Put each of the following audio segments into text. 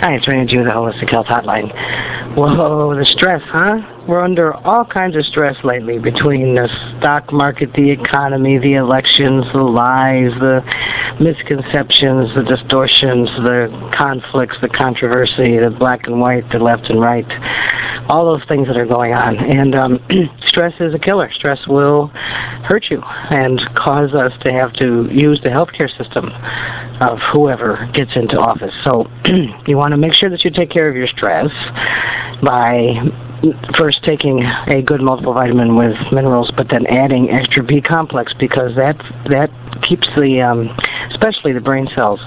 Hi, it's Raina G with the Holistic Health Hotline. Whoa, the stress, huh? We're under all kinds of stress lately between the stock market, the economy, the elections, the lies, the misconceptions, the distortions, the conflicts, the controversy, the black and white, the left and right, all those things that are going on. And um, stress is a killer. Stress will hurt you and cause us to have to use the healthcare system of whoever gets into office. So you want to make sure that you take care of your stress by first taking a good multiple vitamin with minerals, but then adding extra B complex because that that keeps the um, especially the brain cells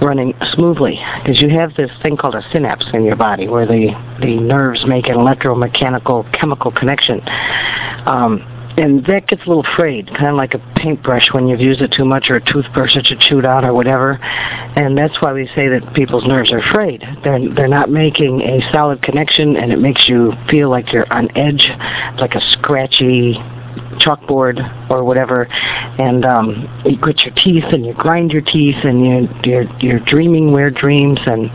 running smoothly because you have this thing called a synapse in your body where the the nerves make an electromechanical chemical connection. Um, and that gets a little frayed, kind of like a paintbrush when you've used it too much, or a toothbrush that you chewed out, or whatever. And that's why we say that people's nerves are frayed. They're they're not making a solid connection, and it makes you feel like you're on edge, like a scratchy chalkboard or whatever, and um, you grit your teeth and you grind your teeth and you you're you're dreaming weird dreams and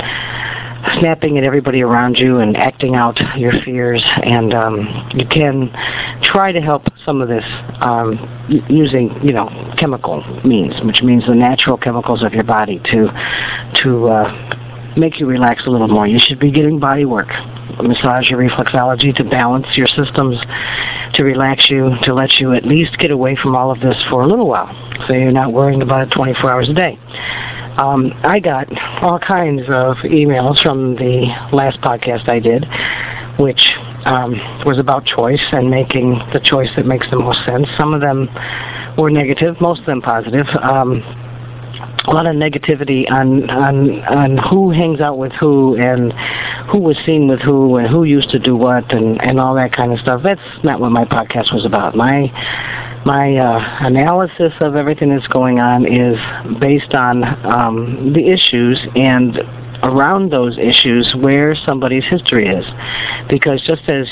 snapping at everybody around you and acting out your fears. And um, you can try to help some of this um, using you know chemical means which means the natural chemicals of your body to to uh, make you relax a little more. You should be getting body work massage your reflexology to balance your systems to relax you to let you at least get away from all of this for a little while so you're not worrying about it 24 hours a day um, I got all kinds of emails from the last podcast I did, which um, was about choice and making the choice that makes the most sense. Some of them were negative, most of them positive. Um, a lot of negativity on on on who hangs out with who and who was seen with who and who used to do what and and all that kind of stuff. That's not what my podcast was about. My my uh, analysis of everything that's going on is based on um, the issues and around those issues where somebody's history is. Because just as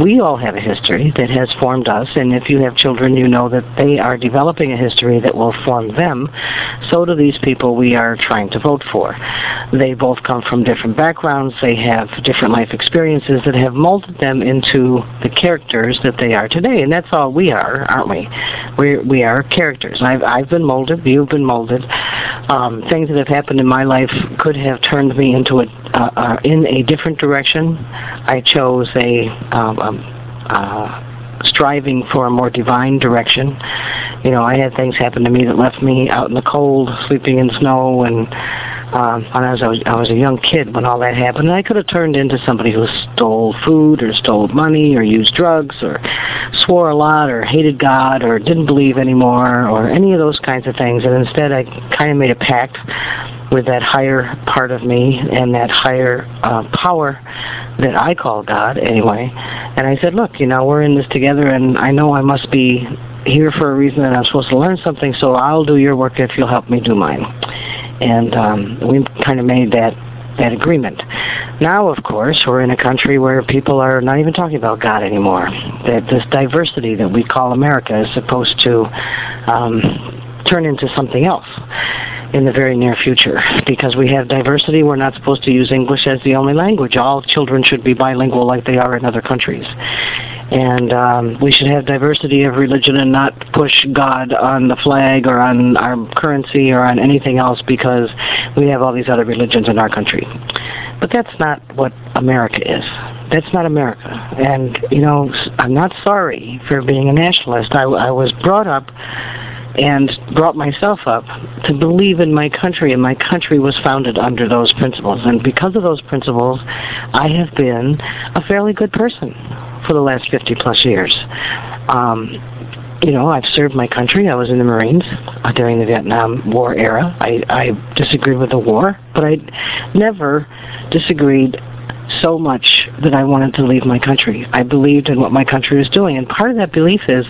we all have a history that has formed us, and if you have children, you know that they are developing a history that will form them. So do these people we are trying to vote for. They both come from different backgrounds, they have different life experiences that have molded them into the characters that they are today, and that's all we are, aren't we? We we are characters. I've I've been molded, you've been molded. Um, things that have happened in my life could have turned me into a uh, uh, in a different direction. I chose a um, um, uh, striving for a more divine direction. You know, I had things happen to me that left me out in the cold, sleeping in snow, and um, was, I was I was a young kid when all that happened. And I could have turned into somebody who stole food or stole money or used drugs or swore a lot or hated God or didn't believe anymore or any of those kinds of things. And instead, I kind of made a pact with that higher part of me and that higher uh, power that I call God anyway. And I said, look, you know, we're in this together, and I know I must be here for a reason, and I'm supposed to learn something. So I'll do your work if you'll help me do mine. And um, we kind of made that that agreement. Now, of course, we're in a country where people are not even talking about God anymore. That this diversity that we call America is supposed to um, turn into something else in the very near future. Because we have diversity, we're not supposed to use English as the only language. All children should be bilingual like they are in other countries. And um, we should have diversity of religion and not push God on the flag or on our currency or on anything else because we have all these other religions in our country. But that's not what America is. That's not America. And, you know, I'm not sorry for being a nationalist. I, I was brought up and brought myself up to believe in my country, and my country was founded under those principles. And because of those principles, I have been a fairly good person for the last 50 plus years. Um, you know, I've served my country. I was in the Marines uh, during the Vietnam War era. I, I disagreed with the war, but I never disagreed so much that I wanted to leave my country. I believed in what my country was doing. And part of that belief is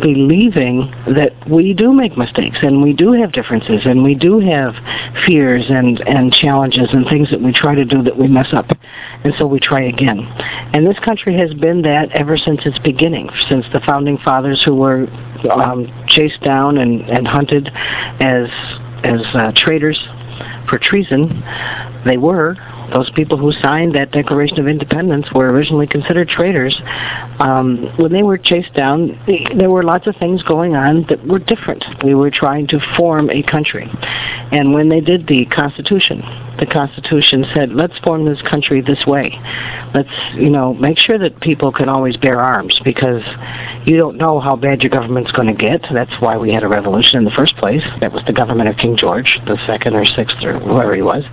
believing that we do make mistakes and we do have differences and we do have fears and, and challenges and things that we try to do that we mess up. And so we try again. And this country has been that ever since its beginning, since the founding fathers who were um, chased down and, and hunted as, as uh, traitors for treason. They were those people who signed that Declaration of Independence were originally considered traitors. Um, when they were chased down, there were lots of things going on that were different. We were trying to form a country. And when they did the Constitution, the Constitution said, let's form this country this way. Let's, you know, make sure that people can always bear arms because you don't know how bad your government's going to get. That's why we had a revolution in the first place. That was the government of King George, the second or sixth or whoever he was.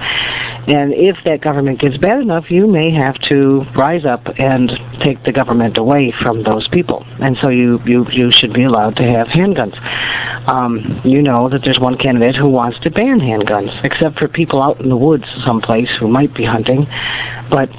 And if that government gets bad enough, you may have to rise up and take the government away from those people. And so you, you, you should be allowed to have handguns. Um, you know that there's one candidate who wants to ban handguns, except for people out in the woods someplace who might be hunting. But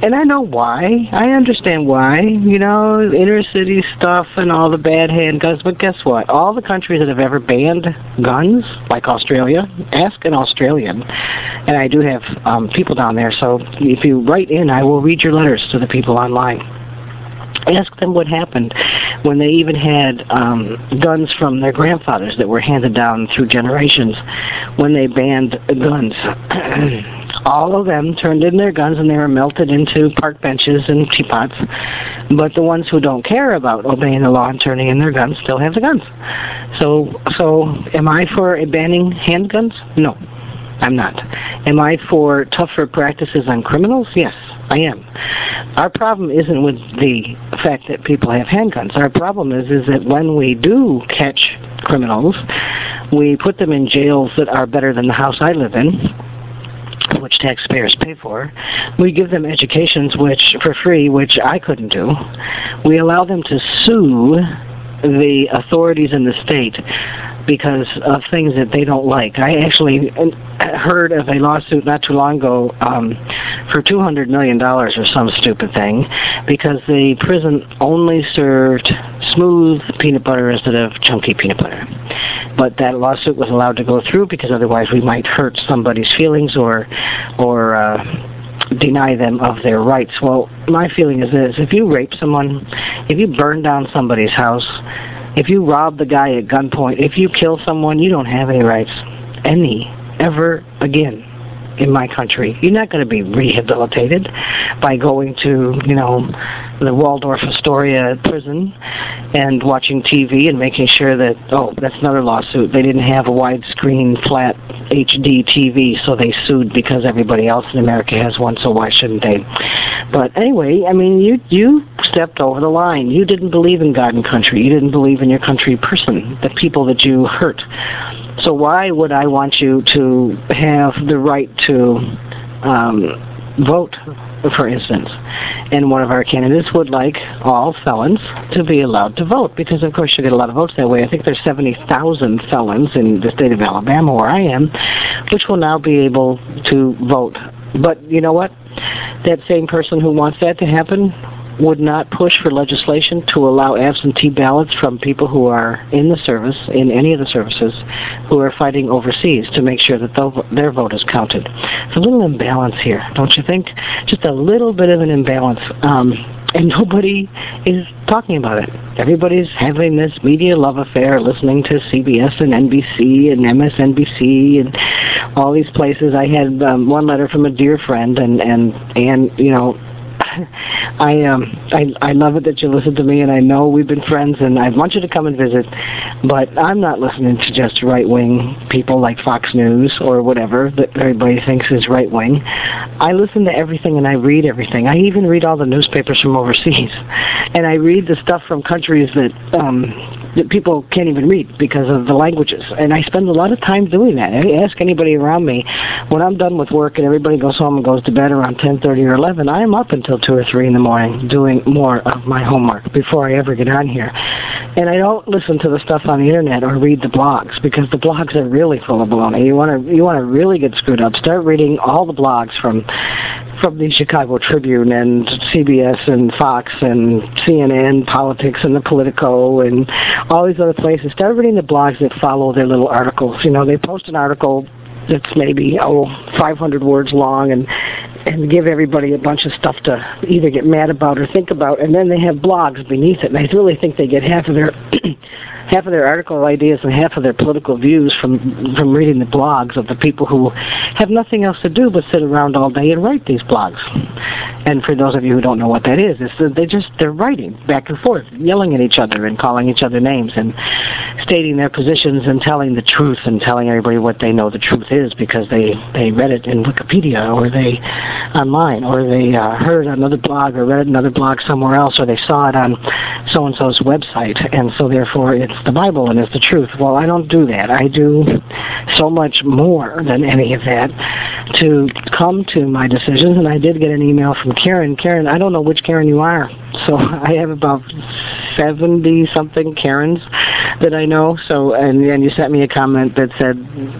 and I know why. I understand why. You know, inner city stuff and all the bad handguns. But guess what? All the countries that have ever banned guns, like Australia, ask an Australian. And I do have um, people down there. So if you write in, I will read your letters to the people online ask them what happened when they even had um, guns from their grandfathers that were handed down through generations when they banned guns. All of them turned in their guns and they were melted into park benches and teapots. But the ones who don't care about obeying the law and turning in their guns still have the guns. So, so am I for banning handguns? No, I'm not. Am I for tougher practices on criminals? Yes. I am. Our problem isn't with the fact that people have handguns. Our problem is is that when we do catch criminals, we put them in jails that are better than the house I live in which taxpayers pay for. We give them educations which for free, which I couldn't do. We allow them to sue the authorities in the state because of things that they don't like. I actually heard of a lawsuit not too long ago um, for $200 million or some stupid thing because the prison only served smooth peanut butter instead of chunky peanut butter. But that lawsuit was allowed to go through because otherwise we might hurt somebody's feelings or, or, uh, deny them of their rights. Well, my feeling is this, if you rape someone, if you burn down somebody's house, if you rob the guy at gunpoint, if you kill someone, you don't have any rights. Any. Ever again in my country. You're not going to be rehabilitated by going to, you know, the Waldorf Astoria prison and watching TV and making sure that, oh, that's another lawsuit. They didn't have a widescreen flat HD TV, so they sued because everybody else in America has one, so why shouldn't they? But anyway, I mean, you you stepped over the line. You didn't believe in God and country. You didn't believe in your country person, the people that you hurt. So why would I want you to have the right to um, vote, for instance? And one of our candidates would like all felons to be allowed to vote because, of course, you get a lot of votes that way. I think there's 70,000 felons in the state of Alabama, where I am, which will now be able to vote. But you know what? That same person who wants that to happen would not push for legislation to allow absentee ballots from people who are in the service, in any of the services, who are fighting overseas to make sure that their vote is counted. It's a little imbalance here, don't you think? Just a little bit of an imbalance. Um, and nobody is talking about it. Everybody's having this media love affair, listening to CBS and NBC and MSNBC and all these places. I had um, one letter from a dear friend, and and and you know I um I I love it that you listen to me, and I know we've been friends, and I want you to come and visit. But I'm not listening to just right wing people like Fox News or whatever that everybody thinks is right wing. I listen to everything and I read everything. I even read all the newspapers from overseas, and I read the stuff from countries that um that people can't even read because of the languages. And I spend a lot of time doing that. I ask anybody around me when I'm done with work and everybody goes home and goes to bed around 10:30 or 11. I am up until two or three in the morning doing more of my homework before I ever get on here. And I don't listen to the stuff on the internet or read the blogs because the blogs are really full of baloney. You want to you want to really get screwed up. Start reading all the blogs from from the Chicago Tribune and CBS and Fox and CNN, politics and the Politico and all these other places. Start reading the blogs that follow their little articles. You know, they post an article that's maybe oh 500 words long and and give everybody a bunch of stuff to either get mad about or think about and then they have blogs beneath it and I really think they get half of their half of their article ideas and half of their political views from from reading the blogs of the people who have nothing else to do but sit around all day and write these blogs. And for those of you who don't know what that is, it's that they just they're writing back and forth, yelling at each other and calling each other names and stating their positions and telling the truth and telling everybody what they know the truth is because they they read it in Wikipedia or they online or they uh, heard another blog or read another blog somewhere else or they saw it on so and so's website and so therefore it's the Bible and it's the truth. Well, I don't do that. I do so much more than any of that to come to my decisions. And I did get an email from Karen. Karen, I don't know which Karen you are. So I have about 70 something Karens that I know. So, and, and you sent me a comment that said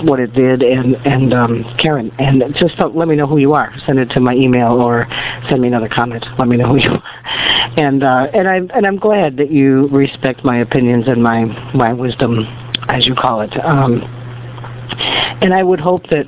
what it did and, and, um, Karen, and just let me know who you are. Send it to my email or send me another comment. Let me know who you are. And, uh, and I'm, and I'm glad that you respect my opinions and my, my wisdom, as you call it. Um, and I would hope that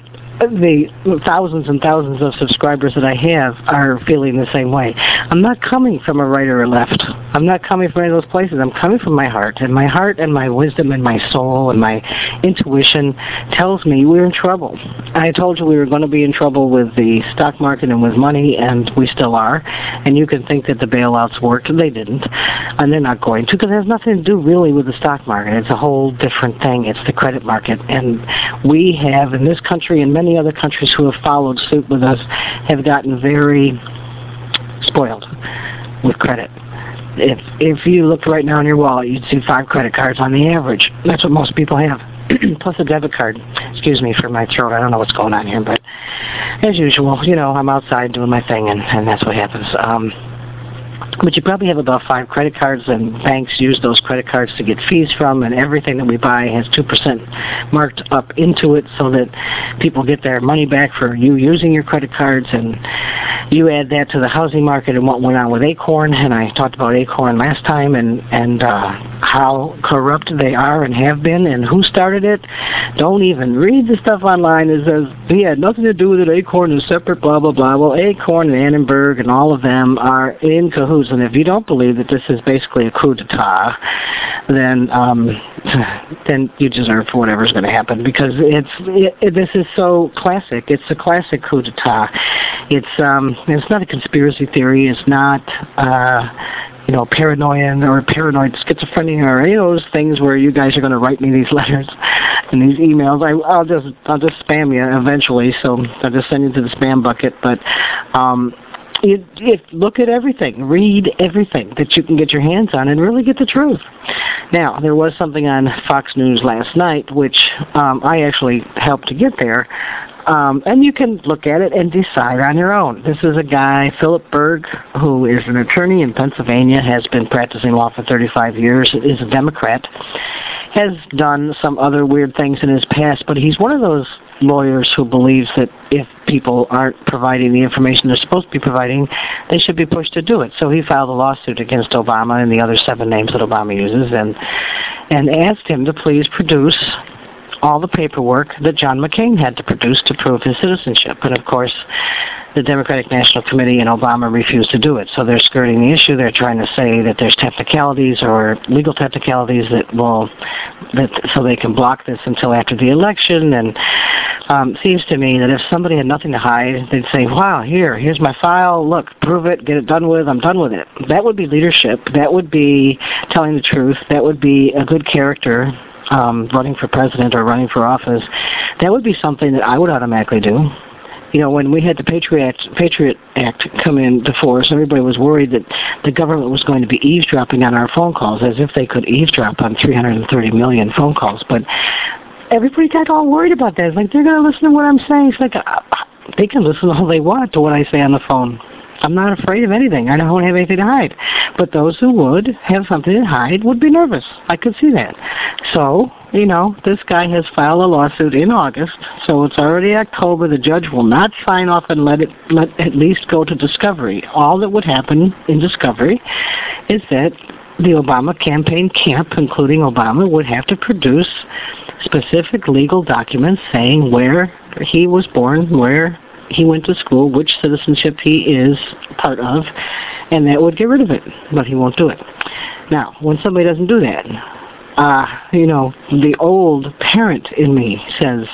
the thousands and thousands of subscribers that I have are feeling the same way. I'm not coming from a right or a left. I'm not coming from any of those places. I'm coming from my heart, and my heart and my wisdom and my soul and my intuition tells me we're in trouble. I told you we were going to be in trouble with the stock market and with money, and we still are. And you can think that the bailouts worked, they didn't, and they're not going to, because it has nothing to do really with the stock market. It's a whole different thing. It's the credit market, and we have in this country and many many other countries who have followed suit with us have gotten very spoiled with credit. If if you looked right now in your wallet, you'd see five credit cards on the average. That's what most people have. Plus a debit card. Excuse me for my throat. I don't know what's going on here, but as usual, you know, I'm outside doing my thing, and and that's what happens. Um, but you probably have about five credit cards, and banks use those credit cards to get fees from, and everything that we buy has 2% marked up into it so that people get their money back for you using your credit cards, and you add that to the housing market and what went on with Acorn, and I talked about Acorn last time, and, and uh, how corrupt they are and have been, and who started it. Don't even read the stuff online. It says he had nothing to do with it. Acorn is separate, blah, blah, blah. Well, Acorn and Annenberg and all of them are in cahoots and if you don't believe that this is basically a coup d'etat, then um, then you deserve whatever's going to happen because it's it, it, this is so classic. It's a classic coup d'etat. It's um, it's not a conspiracy theory. It's not. Uh, you know, paranoia or paranoid schizophrenia or any of those things where you guys are going to write me these letters and these emails. I, I'll just I'll just spam you eventually, so I'll just send you to the spam bucket. But um, you, you look at everything, read everything that you can get your hands on, and really get the truth. Now, there was something on Fox News last night, which um, I actually helped to get there, um, and you can look at it and decide on your own. This is a guy, Philip Berg, who is an attorney in Pennsylvania, has been practicing law for 35 years, is a Democrat, has done some other weird things in his past, but he's one of those lawyers who believes that if people aren't providing the information they're supposed to be providing, they should be pushed to do it. So he filed a lawsuit against Obama and the other seven names that Obama uses and and asked him to please produce all the paperwork that John McCain had to produce to prove his citizenship. And of course, the Democratic National Committee and Obama refused to do it. So they're skirting the issue. They're trying to say that there's technicalities or legal technicalities that will, that so they can block this until after the election. And um, seems to me that if somebody had nothing to hide, they'd say, "Wow, here, here's my file. Look, prove it, get it done with. I'm done with it." That would be leadership. That would be telling the truth. That would be a good character um, running for president or running for office, that would be something that I would automatically do. You know, when we had the Patriot Act, Patriot Act come into force, everybody was worried that the government was going to be eavesdropping on our phone calls, as if they could eavesdrop on 330 million phone calls. But everybody got all worried about that. It's like they're going to listen to what I'm saying. It's like uh, they can listen all they want to what I say on the phone. I'm not afraid of anything. I don't have anything to hide. But those who would have something to hide would be nervous. I could see that. So, you know, this guy has filed a lawsuit in August, so it's already October. The judge will not sign off and let it let at least go to discovery. All that would happen in discovery is that the Obama campaign camp, including Obama, would have to produce specific legal documents saying where he was born, where he went to school, which citizenship he is part of, and that would get rid of it. But he won't do it. Now, when somebody doesn't do that, uh, you know, the old parent in me says,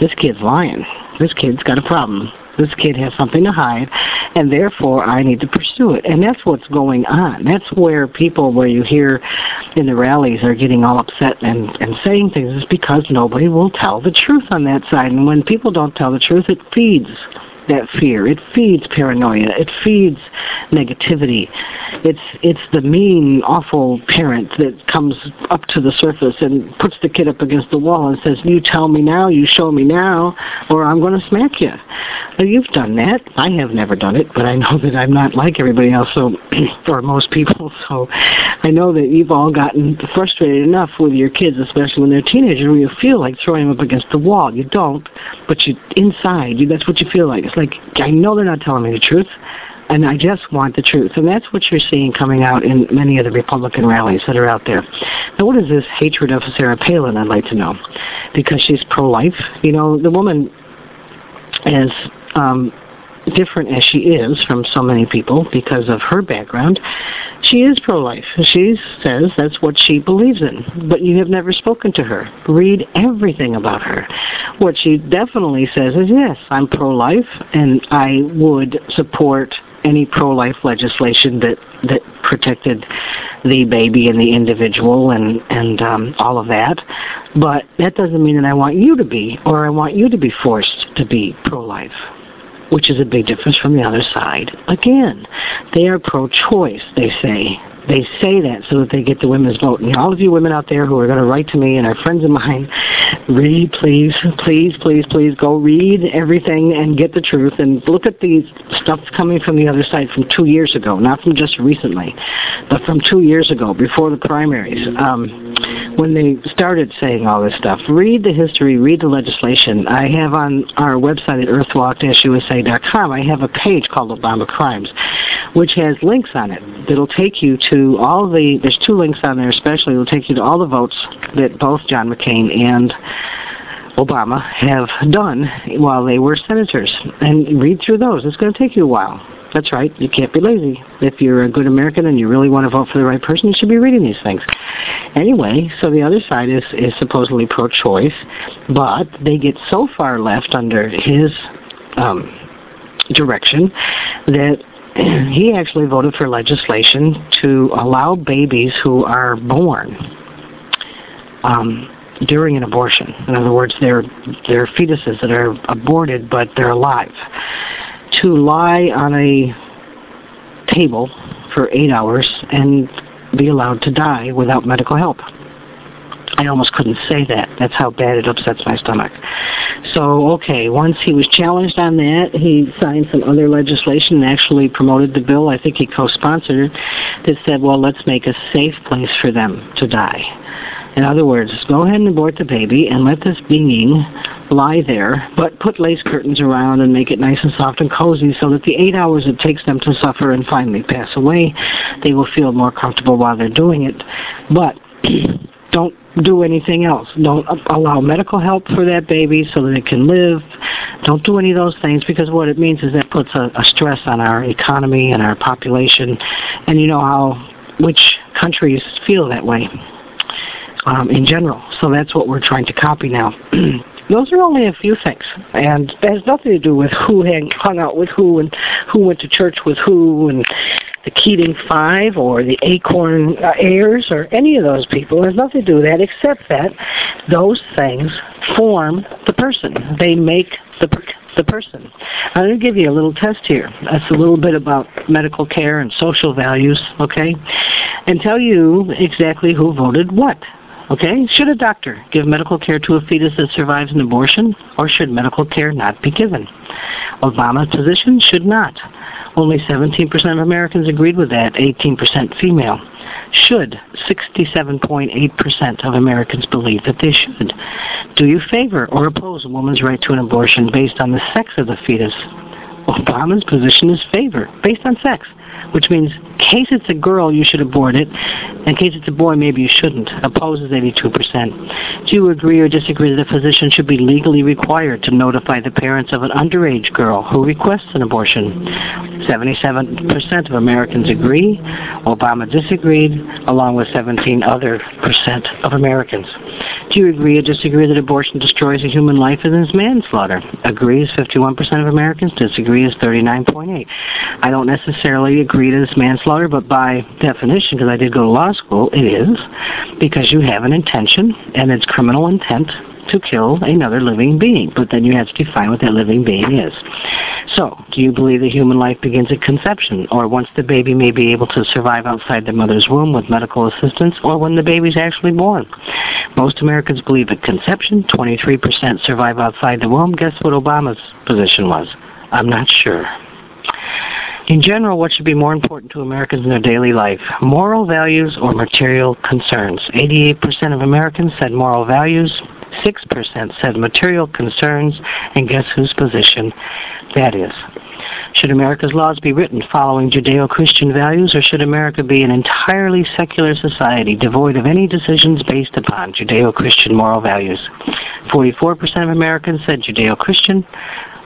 this kid's lying. This kid's got a problem. This kid has something to hide, and therefore I need to pursue it. And that's what's going on. That's where people, where you hear in the rallies, are getting all upset and, and saying things, is because nobody will tell the truth on that side. And when people don't tell the truth, it feeds that fear. It feeds paranoia. It feeds negativity. It's it's the mean, awful parent that comes up to the surface and puts the kid up against the wall and says, "You tell me now, you show me now, or I'm going to smack you." Well, you've done that. I have never done it, but I know that I'm not like everybody else, so or most people. So I know that you've all gotten frustrated enough with your kids, especially when they're teenagers, where you feel like throwing them up against the wall. You don't, but you inside, you, that's what you feel like. It's like I know they're not telling me the truth, and I just want the truth. And that's what you're seeing coming out in many of the Republican rallies that are out there. Now, what is this hatred of Sarah Palin? I'd like to know, because she's pro-life. You know, the woman is um, different as she is from so many people because of her background. She is pro-life. She says that's what she believes in, but you have never spoken to her. Read everything about her. What she definitely says is, yes, I'm pro-life, and I would support any pro-life legislation that that protected the baby and the individual and and um, all of that. But that doesn't mean that I want you to be, or I want you to be forced to be pro-life which is a big difference from the other side. Again, they are pro-choice, they say. They say that so that they get the women's vote. And all of you women out there who are going to write to me and are friends of mine, read, please, please, please, please, go read everything and get the truth and look at the stuff coming from the other side from two years ago, not from just recently, but from two years ago, before the primaries. Um, when they started saying all this stuff. Read the history, read the legislation. I have on our website at earthwalk-usa.com, I have a page called Obama Crimes, which has links on it that'll take you to all the, there's two links on there especially, it'll take you to all the votes that both John McCain and Obama have done while they were senators. And read through those. It's going to take you a while. That's right. You can't be lazy. If you're a good American and you really want to vote for the right person, you should be reading these things. Anyway, so the other side is, is supposedly pro-choice, but they get so far left under his um, direction that he actually voted for legislation to allow babies who are born um, during an abortion. In other words, they're, they're fetuses that are aborted, but they're alive to lie on a table for eight hours and be allowed to die without medical help. I almost couldn't say that. That's how bad it upsets my stomach. So, okay, once he was challenged on that, he signed some other legislation and actually promoted the bill. I think he co-sponsored it that said, well, let's make a safe place for them to die. In other words, go ahead and abort the baby and let this being lie there, but put lace curtains around and make it nice and soft and cozy so that the eight hours it takes them to suffer and finally pass away, they will feel more comfortable while they're doing it. But don't do anything else. Don't allow medical help for that baby so that it can live. Don't do any of those things because what it means is that puts a, a stress on our economy and our population. And you know how which countries feel that way um, in general. So that's what we're trying to copy now. Those are only a few things, and it has nothing to do with who hung out with who and who went to church with who and the Keating Five or the Acorn uh, Ayers or any of those people. It has nothing to do with that except that those things form the person. They make the the person. I'm going to give you a little test here. That's a little bit about medical care and social values, okay? And tell you exactly who voted what. Okay? Should a doctor give medical care to a fetus that survives an abortion, or should medical care not be given? Obama's position should not. Only 17% of Americans agreed with that, 18% female. Should 67.8% of Americans believe that they should? Do you favor or oppose a woman's right to an abortion based on the sex of the fetus? Obama's position is favor, based on sex. Which means case it's a girl, you should abort it. In case it's a boy, maybe you shouldn't. Opposes 82%. Do you agree or disagree that a physician should be legally required to notify the parents of an underage girl who requests an abortion? 77% of Americans agree. Obama disagreed, along with 17 other percent of Americans. Do you agree or disagree that abortion destroys a human life and is manslaughter? Agrees 51% of Americans, disagrees 39.8. I don't necessarily agree that it's manslaughter, but by definition, because I did go to law school, it is, because you have an intention, and it's criminal intent to kill another living being. But then you have to define what that living being is. So, do you believe that human life begins at conception, or once the baby may be able to survive outside the mother's womb with medical assistance, or when the baby's actually born? Most Americans believe at conception, 23% survive outside the womb. Guess what Obama's position was? I'm not sure. In general, what should be more important to Americans in their daily life? Moral values or material concerns? 88% of Americans said moral values, 6% said material concerns, and guess whose position that is? Should America's laws be written following Judeo Christian values, or should America be an entirely secular society devoid of any decisions based upon Judeo Christian moral values? 44% of Americans said Judeo Christian,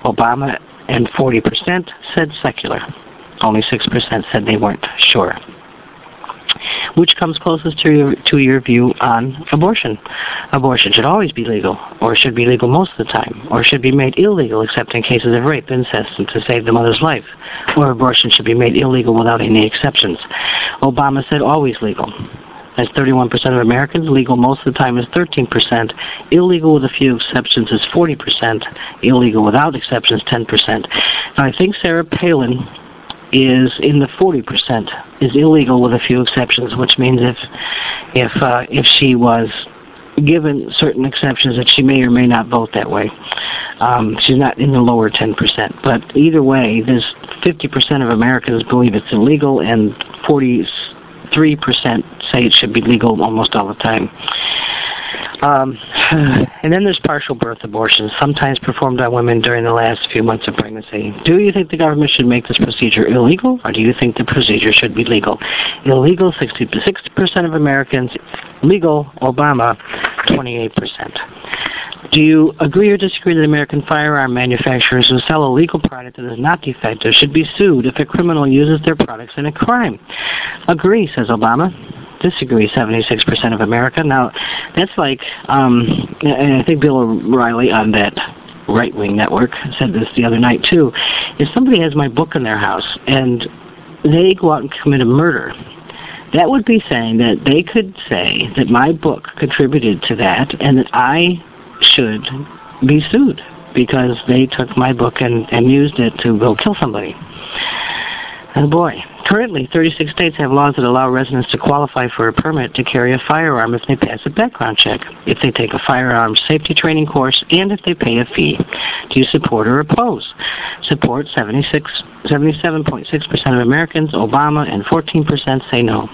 Obama and 40% said secular. Only 6% said they weren't sure. Which comes closest to your, to your view on abortion? Abortion should always be legal, or should be legal most of the time, or should be made illegal except in cases of rape, incest, and to save the mother's life, or abortion should be made illegal without any exceptions. Obama said always legal. That's 31% of Americans. Legal most of the time is 13%. Illegal with a few exceptions is 40%. Illegal without exceptions 10%. Now, I think Sarah Palin is in the 40% is illegal with a few exceptions, which means if if uh, if she was given certain exceptions that she may or may not vote that way. Um, she's not in the lower 10%. But either way, there's 50% of Americans believe it's illegal and 43% say it should be legal almost all the time. Um, and then there's partial birth abortions, sometimes performed on women during the last few months of pregnancy. Do you think the government should make this procedure illegal, or do you think the procedure should be legal? Illegal, 60 to 60% of Americans. Legal, Obama, 28%. Do you agree or disagree that American firearm manufacturers who sell a legal product that is not defective should be sued if a criminal uses their products in a crime? Agree, says Obama disagree 76% of America. Now, that's like, um, and I think Bill O'Reilly on that right wing network said this the other night too. If somebody has my book in their house and they go out and commit a murder, that would be saying that they could say that my book contributed to that and that I should be sued because they took my book and, and used it to go kill somebody. Oh boy. Currently, 36 states have laws that allow residents to qualify for a permit to carry a firearm if they pass a background check, if they take a firearm safety training course, and if they pay a fee. Do you support or oppose? Support 76, 77.6% of Americans, Obama, and 14% say no.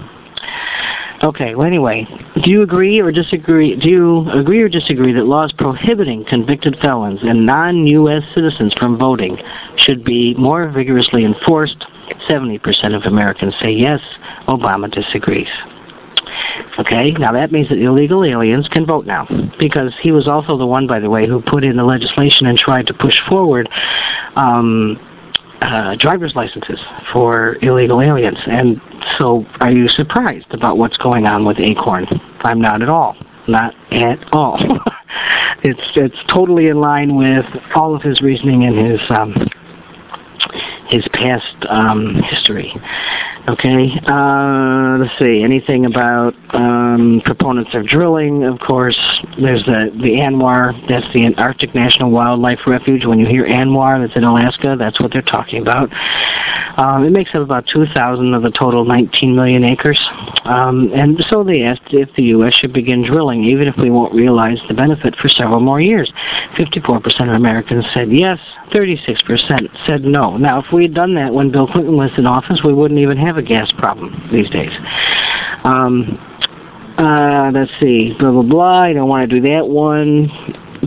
Okay, well anyway, do you agree or disagree do you agree or disagree that laws prohibiting convicted felons and non-US citizens from voting should be more vigorously enforced 70% of Americans say yes. Obama disagrees. Okay, now that means that illegal aliens can vote now. Because he was also the one, by the way, who put in the legislation and tried to push forward um, uh, driver's licenses for illegal aliens. And so are you surprised about what's going on with ACORN? I'm not at all. Not at all. it's it's totally in line with all of his reasoning and his um, his past um, history. Okay, uh, let's see. Anything about um, proponents of drilling? Of course, there's the the ANWR. That's the Arctic National Wildlife Refuge. When you hear ANWR, that's in Alaska. That's what they're talking about. Um, it makes up about 2,000 of the total 19 million acres. Um, and so they asked if the U.S. should begin drilling, even if we won't realize the benefit for several more years. 54% of Americans said yes. 36% said no. Now, if we had done that when Bill Clinton was in office, we wouldn't even have a gas problem these days. Um, uh, let's see, blah, blah, blah. I don't want to do that one.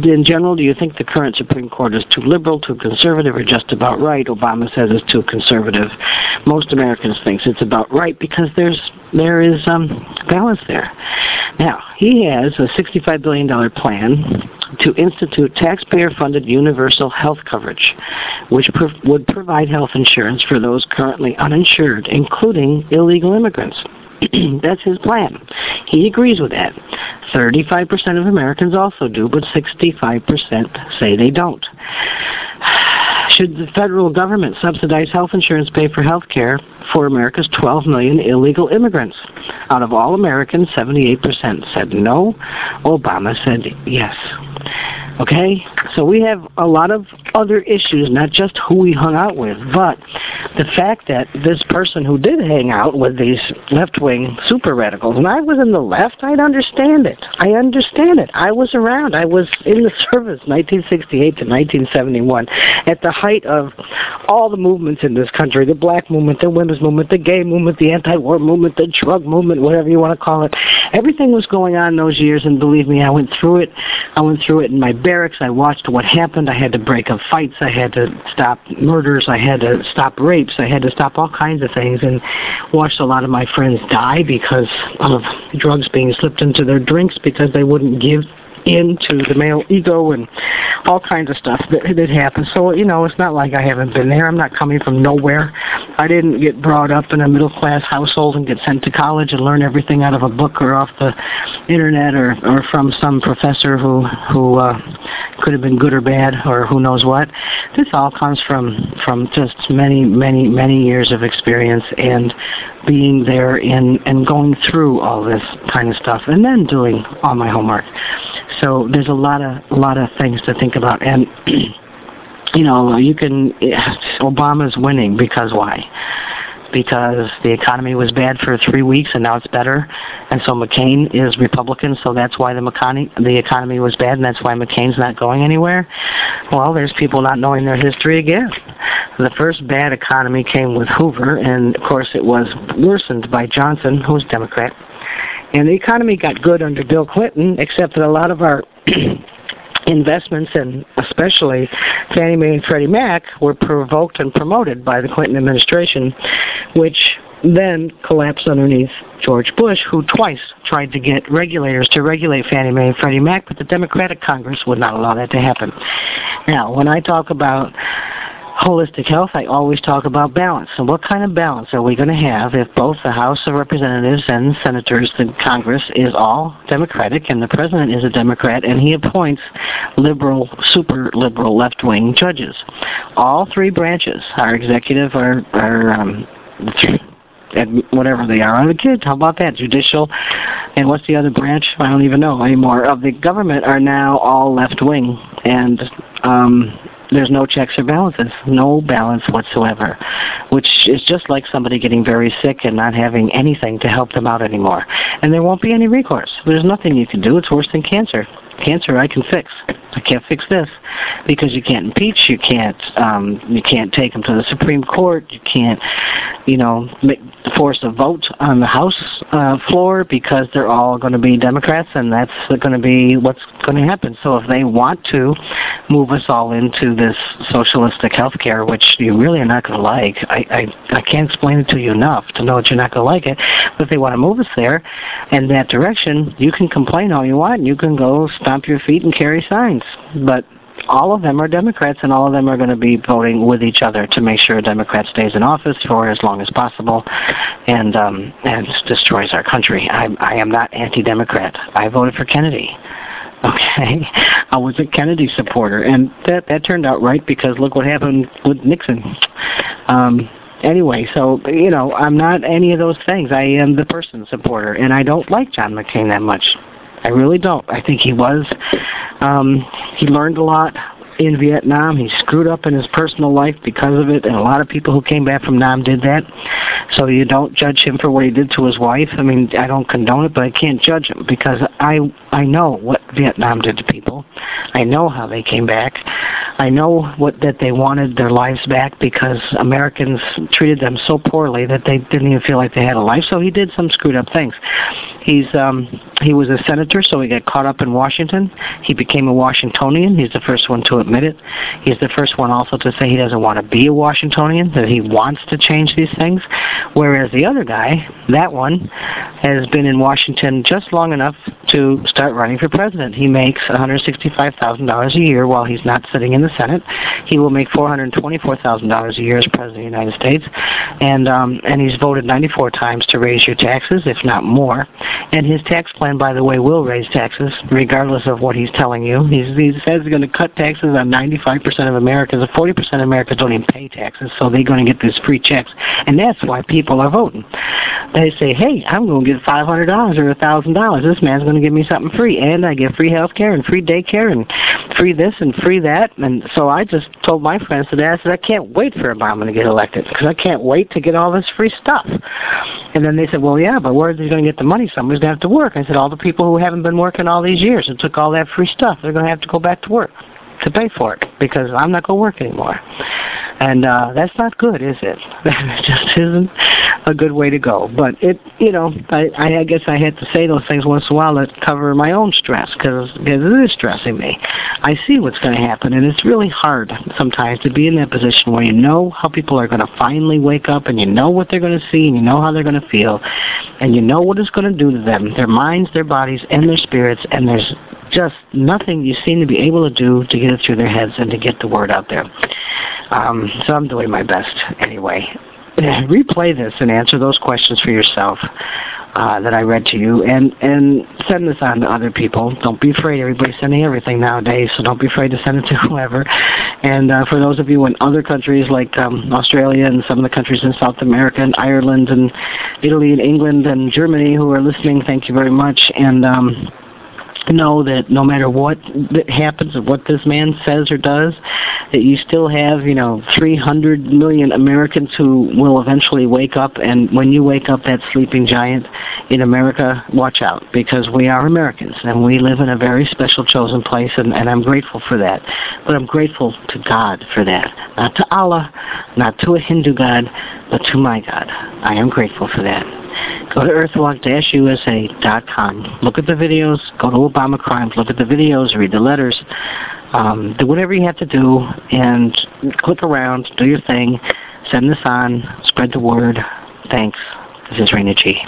In general, do you think the current Supreme Court is too liberal, too conservative, or just about right? Obama says it's too conservative. Most Americans think it's about right because there's there is um, balance there. Now he has a $65 billion plan to institute taxpayer-funded universal health coverage, which pro- would provide health insurance for those currently uninsured, including illegal immigrants. That's his plan. He agrees with that. 35% of Americans also do, but 65% say they don't. Should the federal government subsidize health insurance pay for health care for America's 12 million illegal immigrants? Out of all Americans, 78% said no. Obama said yes. Okay? So we have a lot of other issues, not just who we hung out with, but the fact that this person who did hang out with these left wing super radicals, and I was in the left, I'd understand it. I understand it. I was around. I was in the service 1968 to 1971 at the height of all the movements in this country the black movement, the women's movement, the gay movement, the anti war movement, the drug movement, whatever you want to call it. Everything was going on in those years, and believe me, I went through it. I went through it in my barracks. I watched what happened. I had to break up fights. I had to stop murders. I had to stop rapes. I had to stop all kinds of things and watched a lot of my friends die because of drugs being slipped into their drinks because they wouldn't give into the male ego and all kinds of stuff that that happens. So you know, it's not like I haven't been there. I'm not coming from nowhere. I didn't get brought up in a middle class household and get sent to college and learn everything out of a book or off the internet or or from some professor who who uh, could have been good or bad or who knows what. This all comes from from just many many many years of experience and being there and and going through all this kind of stuff and then doing all my homework. So there's a lot of a lot of things to think about, and you know you can Obama's winning because why? Because the economy was bad for three weeks and now it's better, and so McCain is Republican, so that's why the economy the economy was bad, and that's why McCain's not going anywhere. Well, there's people not knowing their history again. The first bad economy came with Hoover, and of course it was worsened by Johnson, who's Democrat and the economy got good under Bill Clinton, except that a lot of our investments and especially Fannie Mae and Freddie Mac were provoked and promoted by the Clinton administration, which then collapsed underneath George Bush, who twice tried to get regulators to regulate Fannie Mae and Freddie Mac, but the Democratic Congress would not allow that to happen. Now, when I talk about holistic health, I always talk about balance. And what kind of balance are we going to have if both the House of Representatives and Senators, the Congress, is all Democratic and the President is a Democrat and he appoints liberal, super liberal, left wing judges? All three branches, our executive, our, our um, whatever they are. On the kids, how about that? Judicial, and what's the other branch? I don't even know anymore. Of the government are now all left wing, and um, there's no checks or balances, no balance whatsoever, which is just like somebody getting very sick and not having anything to help them out anymore. And there won't be any recourse. There's nothing you can do. It's worse than cancer. Cancer I can fix. I can't fix this because you can't impeach. You can't. Um, you can't take them to the Supreme Court. You can't, you know, make, force a vote on the House uh, floor because they're all going to be Democrats, and that's going to be what's going to happen. So if they want to move us all into this socialistic health care, which you really are not going to like, I, I I can't explain it to you enough to know that you're not going to like it. But if they want to move us there in that direction, you can complain all you want. You can go stomp your feet and carry signs, but all of them are Democrats, and all of them are going to be voting with each other to make sure a Democrat stays in office for as long as possible, and um, and destroys our country. I, I am not anti-Democrat. I voted for Kennedy. Okay, I was a Kennedy supporter, and that that turned out right because look what happened with Nixon. Um, anyway, so you know, I'm not any of those things. I am the person supporter, and I don't like John McCain that much. I really don't. I think he was. Um, he learned a lot in Vietnam. He screwed up in his personal life because of it, and a lot of people who came back from Nam did that. So you don't judge him for what he did to his wife. I mean, I don't condone it, but I can't judge him because I I know what Vietnam did to people. I know how they came back. I know what that they wanted their lives back because Americans treated them so poorly that they didn't even feel like they had a life. So he did some screwed up things. He's um he was a senator, so he got caught up in Washington. He became a Washingtonian. He's the first one to admit it. He's the first one also to say he doesn't want to be a Washingtonian, that he wants to change these things. Whereas the other guy, that one, has been in Washington just long enough to start running for president. He makes $165,000 a year while he's not sitting in the Senate. He will make $424,000 a year as president of the United States, and um, and he's voted 94 times to raise your taxes, if not more. And his tax plan, by the way, will raise taxes regardless of what he's telling you. He's, he says he's going to cut taxes on 95% of Americans. 40% of Americans don't even pay taxes, so they're going to get these free checks, and that's why people are voting. They say, "Hey, I'm going to get $500 or $1,000. This man's going to give me something free, and I get free health care and free daycare and free this and free that." And so I just told my friends today, I said, "I can't wait for Obama to get elected because I can't wait to get all this free stuff." And then they said, "Well, yeah, but where's he going to get the money? Somebody's going to have to work." I said, "All the people who haven't been working all these years and took all that free stuff, they're going to have to go back to work to pay for it because I'm not going to work anymore." And uh, that's not good, is it? That just isn't a good way to go. But it, you know, I, I guess I had to say those things once in a while to cover my own stress because it is stressing me. I see what's going to happen, and it's really hard sometimes to be in that position where you know how people are going to finally wake up, and you know what they're going to see, and you know how they're going to feel, and you know what it's going to do to them, their minds, their bodies, and their spirits, and there's just nothing you seem to be able to do to get it through their heads and to get the word out there. Um, so I'm doing my best anyway. Replay this and answer those questions for yourself uh, that I read to you, and and send this on to other people. Don't be afraid. Everybody's sending everything nowadays, so don't be afraid to send it to whoever. And uh, for those of you in other countries like um, Australia and some of the countries in South America and Ireland and Italy and England and Germany who are listening, thank you very much. And um, know that no matter what happens or what this man says or does, that you still have, you know, 300 million Americans who will eventually wake up. And when you wake up, that sleeping giant in America, watch out because we are Americans and we live in a very special, chosen place. And, and I'm grateful for that. But I'm grateful to God for that. Not to Allah, not to a Hindu God, but to my God. I am grateful for that. Go to earthwalk-usa.com. Look at the videos. Go to Obama Crimes. Look at the videos. Read the letters. Um, do whatever you have to do and click around. Do your thing. Send this on. Spread the word. Thanks. This is Raina G.